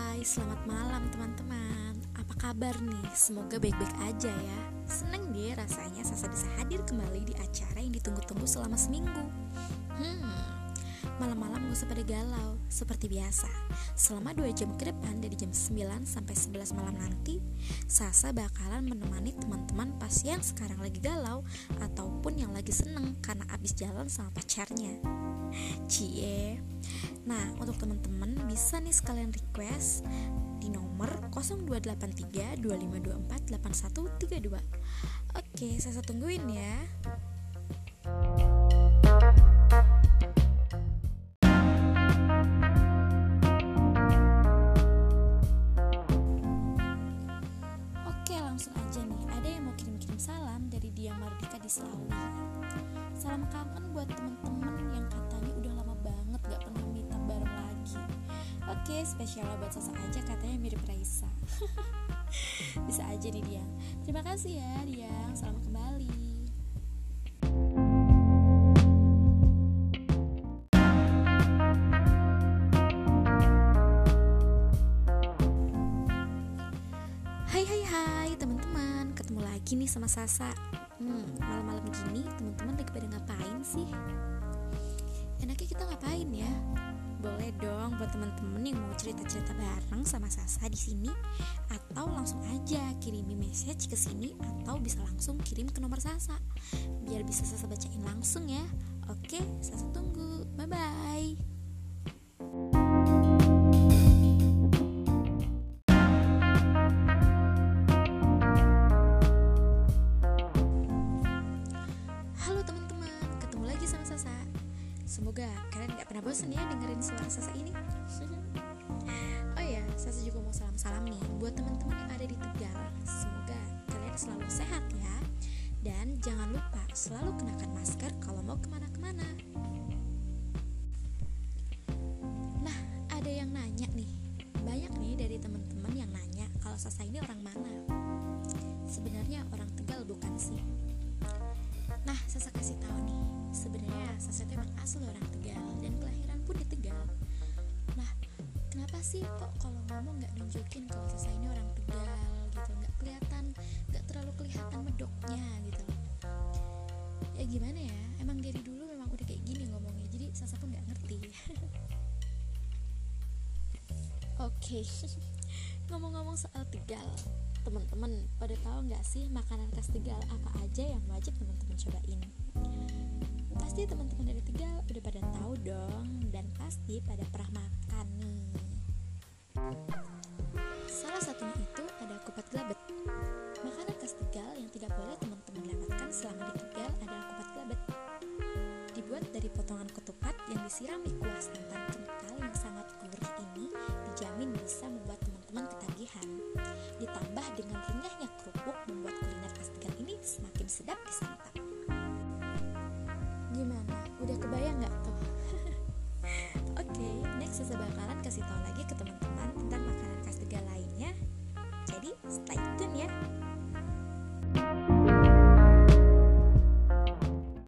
Hai, selamat malam teman-teman. Apa kabar nih? Semoga baik-baik aja ya. Seneng deh rasanya Sasa bisa hadir kembali di acara yang ditunggu-tunggu selama seminggu. Hmm, malam-malam gak usah pada galau, seperti biasa. Selama 2 jam ke depan dari jam 9 sampai 11 malam nanti, Sasa bakalan menemani teman-teman pas yang sekarang lagi galau ataupun yang lagi seneng karena abis jalan sama pacarnya. Cie. Nah, untuk teman-teman bisa nih sekalian request di nomor 0283 2524 8132. Oke, saya tungguin ya. Selawi. Salam kangen buat temen-temen yang katanya udah lama banget gak pernah minta bareng lagi. Oke, spesial buat Sasa aja katanya mirip Raisa. Bisa aja nih dia. Terima kasih ya dia. Selamat kembali. Hai hai hai teman-teman, ketemu lagi nih sama Sasa. Hmm, malam-malam gini teman-teman lagi pada ngapain sih? Enaknya kita ngapain ya? Boleh dong buat teman-teman yang mau cerita-cerita bareng sama Sasa di sini atau langsung aja kirimi message ke sini atau bisa langsung kirim ke nomor Sasa biar bisa Sasa bacain langsung ya. Oke, Sasa tunggu. Bye bye. Sama Sasa. Semoga kalian gak pernah bosan ya dengerin suara Sasa ini. oh ya, Sasa juga mau salam-salam nih buat teman-teman yang ada di Tegal. Semoga kalian selalu sehat ya. Dan jangan lupa selalu kenakan masker kalau mau ke mana-kemana. Nah, ada yang nanya nih. Banyak nih dari teman-teman yang nanya kalau Sasa ini orang mana. Sebenarnya orang Tegal bukan sih. Sebenarnya Sasa itu emang asli orang Tegal dan kelahiran pun di Tegal. Nah, kenapa sih kok kalau ngomong nggak nunjukin kalau Sasa ini orang Tegal gitu, nggak kelihatan, nggak terlalu kelihatan medoknya gitu. Ya gimana ya, emang dari dulu memang udah kayak gini ngomongnya, jadi Sasa pun nggak ngerti. Oke, ngomong-ngomong soal Tegal, teman-teman pada tahu nggak sih makanan khas Tegal apa aja yang wajib teman-teman cobain? Pasti teman-teman dari Tegal udah pada tahu dong dan pasti pada pernah makan nih. Salah satunya itu ada kupat gelabet. Makanan khas Tegal yang tidak boleh teman-teman dapatkan selama di Tegal adalah kupat gelabet. Dibuat dari potongan ketupat yang disirami kuah santan kental yang sangat gurih ini dijamin bisa membuat teman-teman ketagihan. Saya bakalan kasih tahu lagi ke teman-teman tentang makanan khas Tegal lainnya. Jadi stay tune.